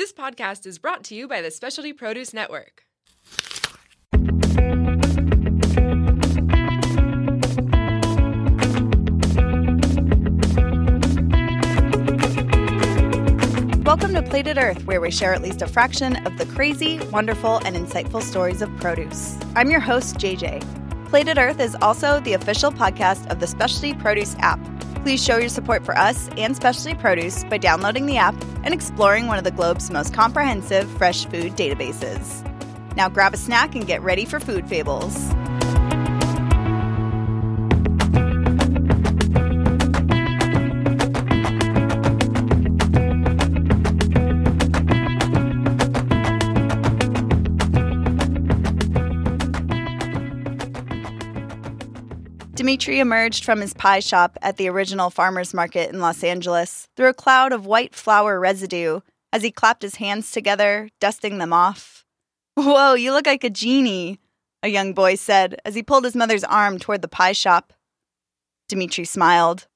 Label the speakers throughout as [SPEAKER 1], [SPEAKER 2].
[SPEAKER 1] This podcast is brought to you by the Specialty Produce Network.
[SPEAKER 2] Welcome to Plated Earth, where we share at least a fraction of the crazy, wonderful, and insightful stories of produce. I'm your host, JJ. Plated Earth is also the official podcast of the Specialty Produce app. Please show your support for us and Specialty Produce by downloading the app and exploring one of the globe's most comprehensive fresh food databases. Now grab a snack and get ready for Food Fables. Dimitri emerged from his pie shop at the original farmer's market in Los Angeles through a cloud of white flour residue as he clapped his hands together, dusting them off. Whoa, you look like a genie, a young boy said as he pulled his mother's arm toward the pie shop. Dimitri smiled.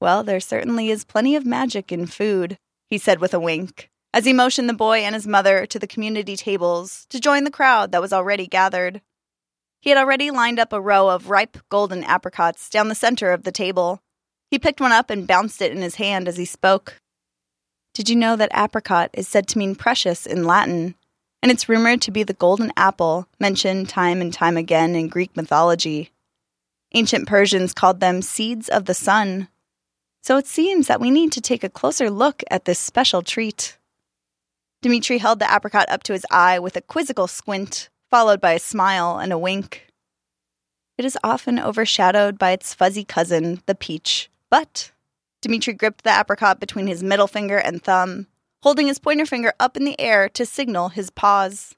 [SPEAKER 2] Well, there certainly is plenty of magic in food, he said with a wink, as he motioned the boy and his mother to the community tables to join the crowd that was already gathered. He had already lined up a row of ripe golden apricots down the center of the table. He picked one up and bounced it in his hand as he spoke. Did you know that apricot is said to mean precious in Latin? And it's rumored to be the golden apple mentioned time and time again in Greek mythology. Ancient Persians called them seeds of the sun. So it seems that we need to take a closer look at this special treat. Dimitri held the apricot up to his eye with a quizzical squint followed by a smile and a wink. It is often overshadowed by its fuzzy cousin, the peach, but Dimitri gripped the apricot between his middle finger and thumb, holding his pointer finger up in the air to signal his pause.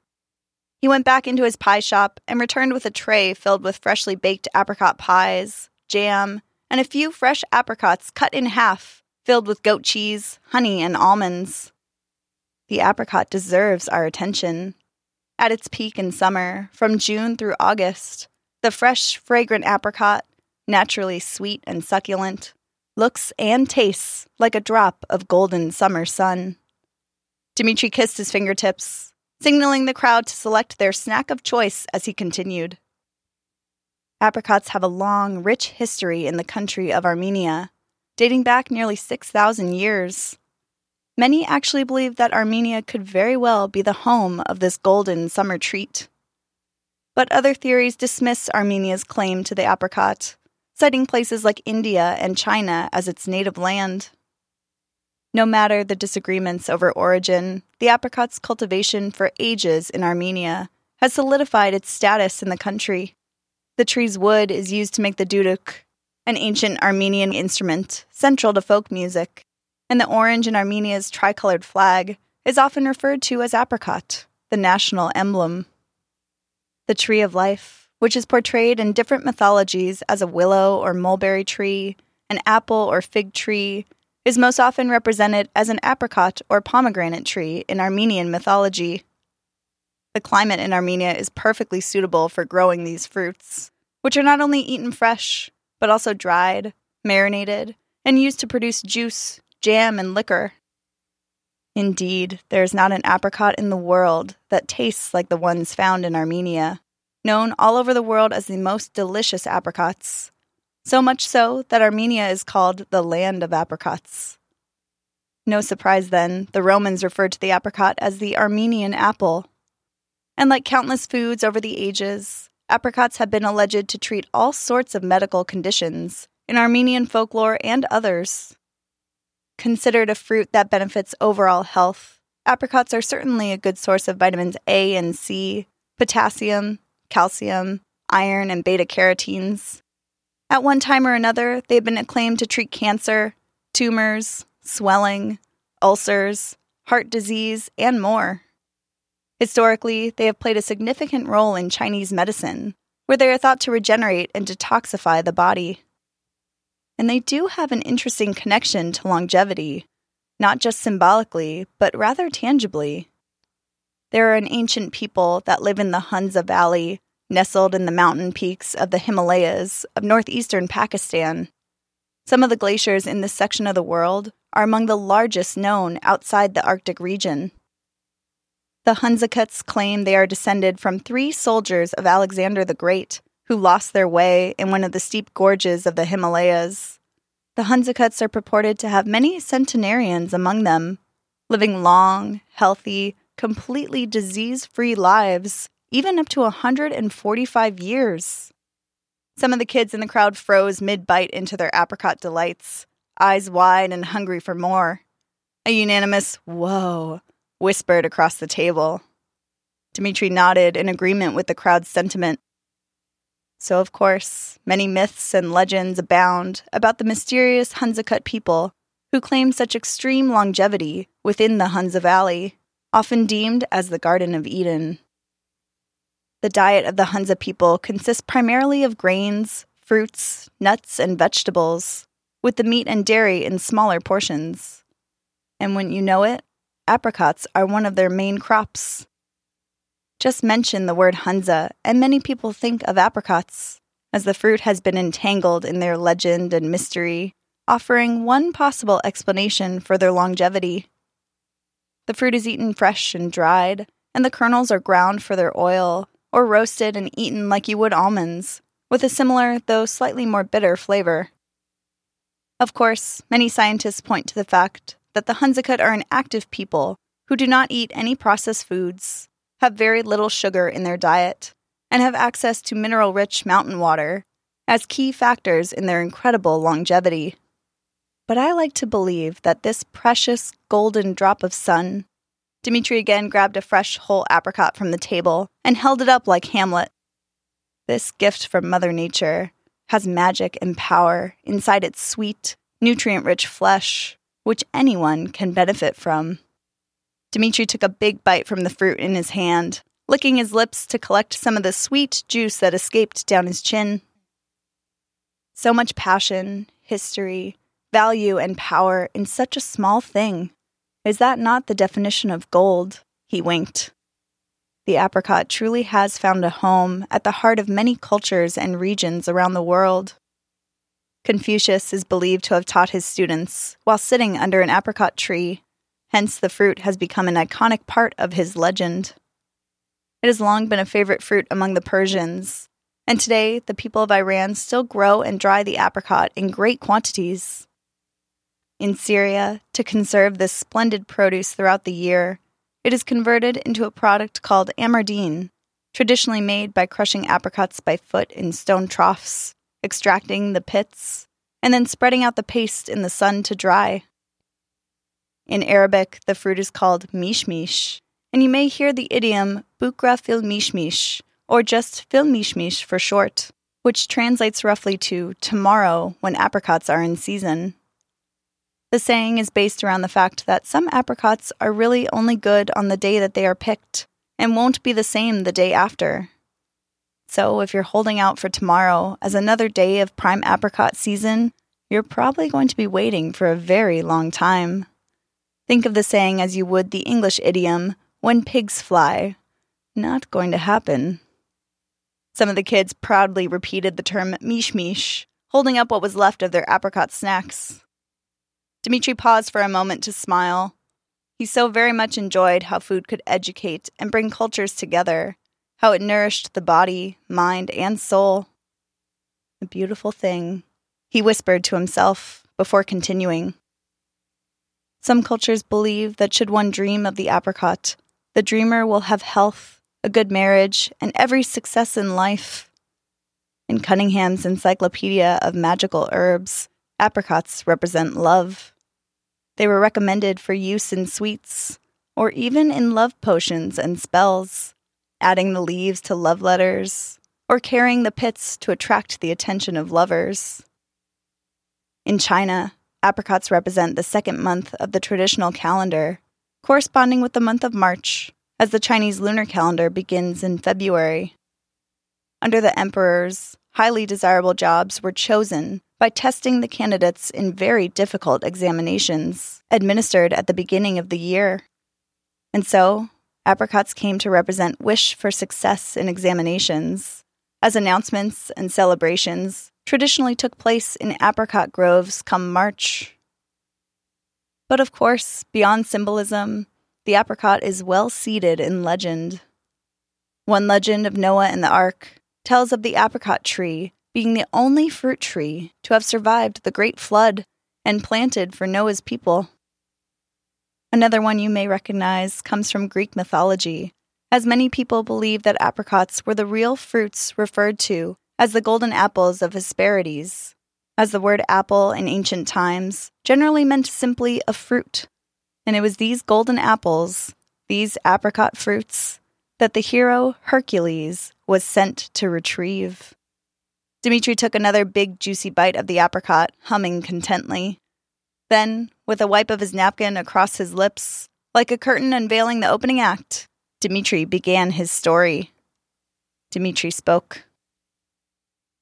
[SPEAKER 2] He went back into his pie shop and returned with a tray filled with freshly baked apricot pies, jam, and a few fresh apricots cut in half, filled with goat cheese, honey, and almonds. The apricot deserves our attention. At its peak in summer, from June through August, the fresh, fragrant apricot, naturally sweet and succulent, looks and tastes like a drop of golden summer sun. Dimitri kissed his fingertips, signaling the crowd to select their snack of choice as he continued. Apricots have a long, rich history in the country of Armenia, dating back nearly 6,000 years. Many actually believe that Armenia could very well be the home of this golden summer treat. But other theories dismiss Armenia's claim to the apricot, citing places like India and China as its native land. No matter the disagreements over origin, the apricot's cultivation for ages in Armenia has solidified its status in the country. The tree's wood is used to make the duduk, an ancient Armenian instrument central to folk music, and the orange in Armenia's tricolored flag is often referred to as apricot, the national emblem. The tree of life, which is portrayed in different mythologies as a willow or mulberry tree, an apple or fig tree, is most often represented as an apricot or pomegranate tree in Armenian mythology. The climate in Armenia is perfectly suitable for growing these fruits, which are not only eaten fresh, but also dried, marinated, and used to produce juice, jam, and liquor. Indeed, there is not an apricot in the world that tastes like the ones found in Armenia, known all over the world as the most delicious apricots. So much so that Armenia is called the land of apricots. No surprise then, the Romans referred to the apricot as the Armenian apple. And like countless foods over the ages, apricots have been alleged to treat all sorts of medical conditions in Armenian folklore and others. Considered a fruit that benefits overall health, apricots are certainly a good source of vitamins A and C, potassium, calcium, iron, and beta carotenes. At one time or another, they've been acclaimed to treat cancer, tumors, swelling, ulcers, heart disease, and more. Historically, they have played a significant role in Chinese medicine, where they are thought to regenerate and detoxify the body. And they do have an interesting connection to longevity, not just symbolically, but rather tangibly. There are an ancient people that live in the Hunza Valley, nestled in the mountain peaks of the Himalayas of northeastern Pakistan. Some of the glaciers in this section of the world are among the largest known outside the Arctic region. The Hunzakuts claim they are descended from three soldiers of Alexander the Great who lost their way in one of the steep gorges of the Himalayas. The Hunzakuts are purported to have many centenarians among them, living long, healthy, completely disease free lives, even up to 145 years. Some of the kids in the crowd froze mid bite into their apricot delights, eyes wide and hungry for more. A unanimous, whoa, whispered across the table. Dmitri nodded in agreement with the crowd's sentiment. So, of course, many myths and legends abound about the mysterious Hunzakut people who claim such extreme longevity within the Hunza Valley, often deemed as the Garden of Eden. The diet of the Hunza people consists primarily of grains, fruits, nuts, and vegetables, with the meat and dairy in smaller portions. And when you know it, apricots are one of their main crops. Just mention the word Hunza, and many people think of apricots, as the fruit has been entangled in their legend and mystery, offering one possible explanation for their longevity. The fruit is eaten fresh and dried, and the kernels are ground for their oil, or roasted and eaten like you would almonds, with a similar, though slightly more bitter, flavor. Of course, many scientists point to the fact that the Hunzakut are an active people who do not eat any processed foods, have very little sugar in their diet, and have access to mineral rich mountain water as key factors in their incredible longevity. But I like to believe that this precious golden drop of sun Dmitri again grabbed a fresh whole apricot from the table and held it up like Hamlet. This gift from Mother Nature has magic and power inside its sweet, nutrient rich flesh, which anyone can benefit from. Dmitri took a big bite from the fruit in his hand, licking his lips to collect some of the sweet juice that escaped down his chin. So much passion, history, value, and power in such a small thing. Is that not the definition of gold? He winked. The apricot truly has found a home at the heart of many cultures and regions around the world. Confucius is believed to have taught his students while sitting under an apricot tree, hence, the fruit has become an iconic part of his legend. It has long been a favorite fruit among the Persians, and today the people of Iran still grow and dry the apricot in great quantities. In Syria, to conserve this splendid produce throughout the year, it is converted into a product called amardine, traditionally made by crushing apricots by foot in stone troughs, extracting the pits, and then spreading out the paste in the sun to dry. In Arabic, the fruit is called mishmish, and you may hear the idiom bukra fil mishmish, or just fil mishmish for short, which translates roughly to tomorrow when apricots are in season. The saying is based around the fact that some apricots are really only good on the day that they are picked and won't be the same the day after. So, if you're holding out for tomorrow as another day of prime apricot season, you're probably going to be waiting for a very long time. Think of the saying as you would the English idiom, when pigs fly. Not going to happen. Some of the kids proudly repeated the term mish mish, holding up what was left of their apricot snacks. Dmitri paused for a moment to smile. He so very much enjoyed how food could educate and bring cultures together, how it nourished the body, mind, and soul. A beautiful thing, he whispered to himself before continuing. Some cultures believe that should one dream of the apricot, the dreamer will have health, a good marriage, and every success in life. In Cunningham's Encyclopedia of Magical Herbs, apricots represent love. They were recommended for use in sweets, or even in love potions and spells, adding the leaves to love letters, or carrying the pits to attract the attention of lovers. In China, apricots represent the second month of the traditional calendar, corresponding with the month of March, as the Chinese lunar calendar begins in February. Under the emperors, highly desirable jobs were chosen by testing the candidates in very difficult examinations administered at the beginning of the year. And so, apricots came to represent wish for success in examinations, as announcements and celebrations traditionally took place in apricot groves come March. But of course, beyond symbolism, the apricot is well seated in legend. One legend of Noah and the ark tells of the apricot tree being the only fruit tree to have survived the great flood and planted for Noah's people. Another one you may recognize comes from Greek mythology, as many people believe that apricots were the real fruits referred to as the golden apples of Hesperides, as the word apple in ancient times generally meant simply a fruit. And it was these golden apples, these apricot fruits, that the hero Hercules was sent to retrieve. Dimitri took another big, juicy bite of the apricot, humming contently. Then, with a wipe of his napkin across his lips, like a curtain unveiling the opening act, Dimitri began his story. Dimitri spoke.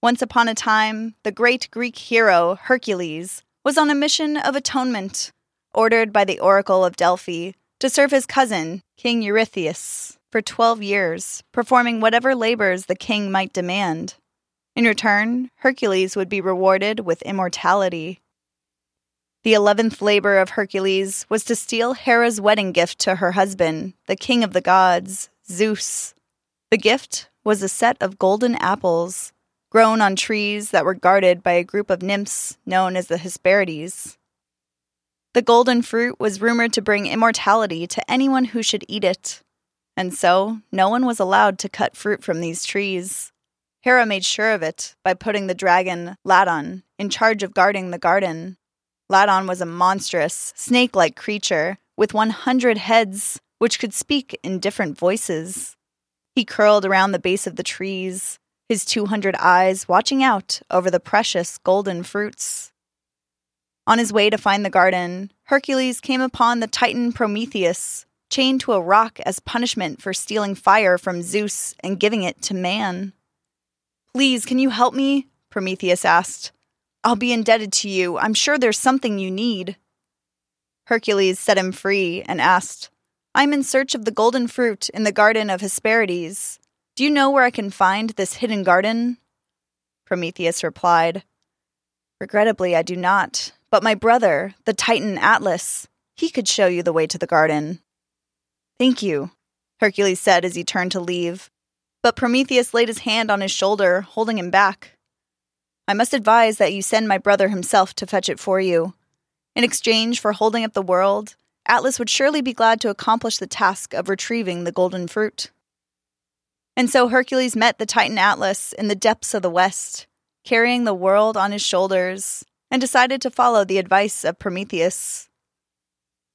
[SPEAKER 2] Once upon a time, the great Greek hero Hercules was on a mission of atonement, ordered by the Oracle of Delphi to serve his cousin, King Eurystheus, for 12 years, performing whatever labors the king might demand. In return, Hercules would be rewarded with immortality. The eleventh labor of Hercules was to steal Hera's wedding gift to her husband, the king of the gods, Zeus. The gift was a set of golden apples, grown on trees that were guarded by a group of nymphs known as the Hesperides. The golden fruit was rumored to bring immortality to anyone who should eat it, and so no one was allowed to cut fruit from these trees. Hera made sure of it by putting the dragon, Ladon, in charge of guarding the garden. Ladon was a monstrous, snake like creature with 100 heads, which could speak in different voices. He curled around the base of the trees, his 200 eyes watching out over the precious golden fruits. On his way to find the garden, Hercules came upon the Titan Prometheus, chained to a rock as punishment for stealing fire from Zeus and giving it to man. Please, can you help me? Prometheus asked. I'll be indebted to you. I'm sure there's something you need. Hercules set him free and asked, I'm in search of the golden fruit in the garden of Hesperides. Do you know where I can find this hidden garden? Prometheus replied, Regrettably, I do not, but my brother, the Titan Atlas, he could show you the way to the garden. Thank you, Hercules said as he turned to leave, but Prometheus laid his hand on his shoulder, holding him back. I must advise that you send my brother himself to fetch it for you. In exchange for holding up the world, Atlas would surely be glad to accomplish the task of retrieving the golden fruit. And so Hercules met the Titan Atlas in the depths of the west, carrying the world on his shoulders, and decided to follow the advice of Prometheus.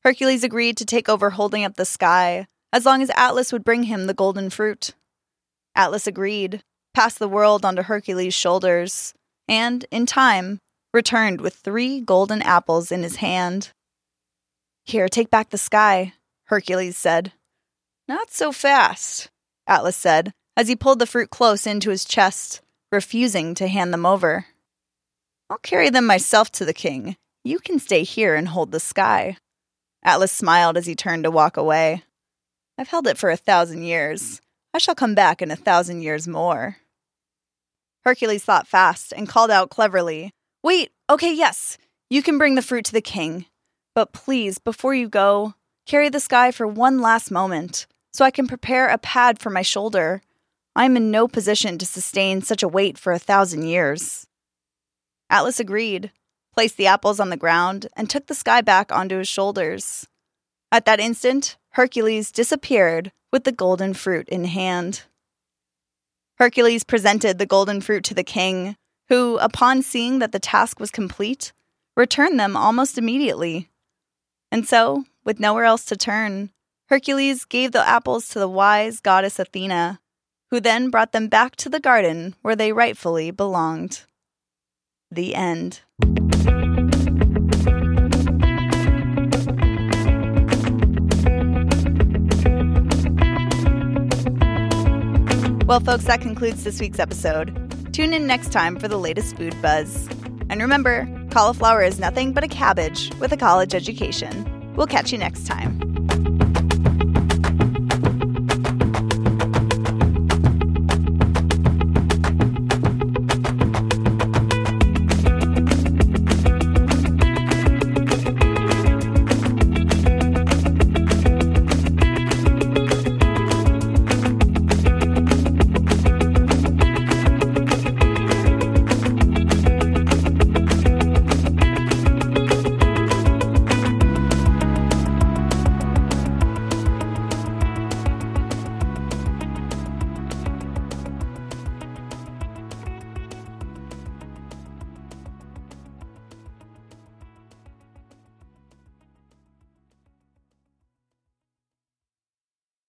[SPEAKER 2] Hercules agreed to take over holding up the sky as long as Atlas would bring him the golden fruit. Atlas agreed, passed the world onto Hercules' shoulders, and, in time, returned with three golden apples in his hand. Here, take back the sky, Hercules said. Not so fast, Atlas said, as he pulled the fruit close into his chest, refusing to hand them over. I'll carry them myself to the king. You can stay here and hold the sky. Atlas smiled as he turned to walk away. I've held it for a thousand years. I shall come back in a thousand years more. Hercules thought fast and called out cleverly, Wait, okay, yes, you can bring the fruit to the king. But please, before you go, carry the sky for one last moment, so I can prepare a pad for my shoulder. I am in no position to sustain such a weight for a thousand years. Atlas agreed, placed the apples on the ground, and took the sky back onto his shoulders. At that instant, Hercules disappeared with the golden fruit in hand. Hercules presented the golden fruit to the king, who, upon seeing that the task was complete, returned them almost immediately. And so, with nowhere else to turn, Hercules gave the apples to the wise goddess Athena, who then brought them back to the garden where they rightfully belonged. The end. Well, folks, that concludes this week's episode. Tune in next time for the latest food buzz. And remember, cauliflower is nothing but a cabbage with a college education. We'll catch you next time.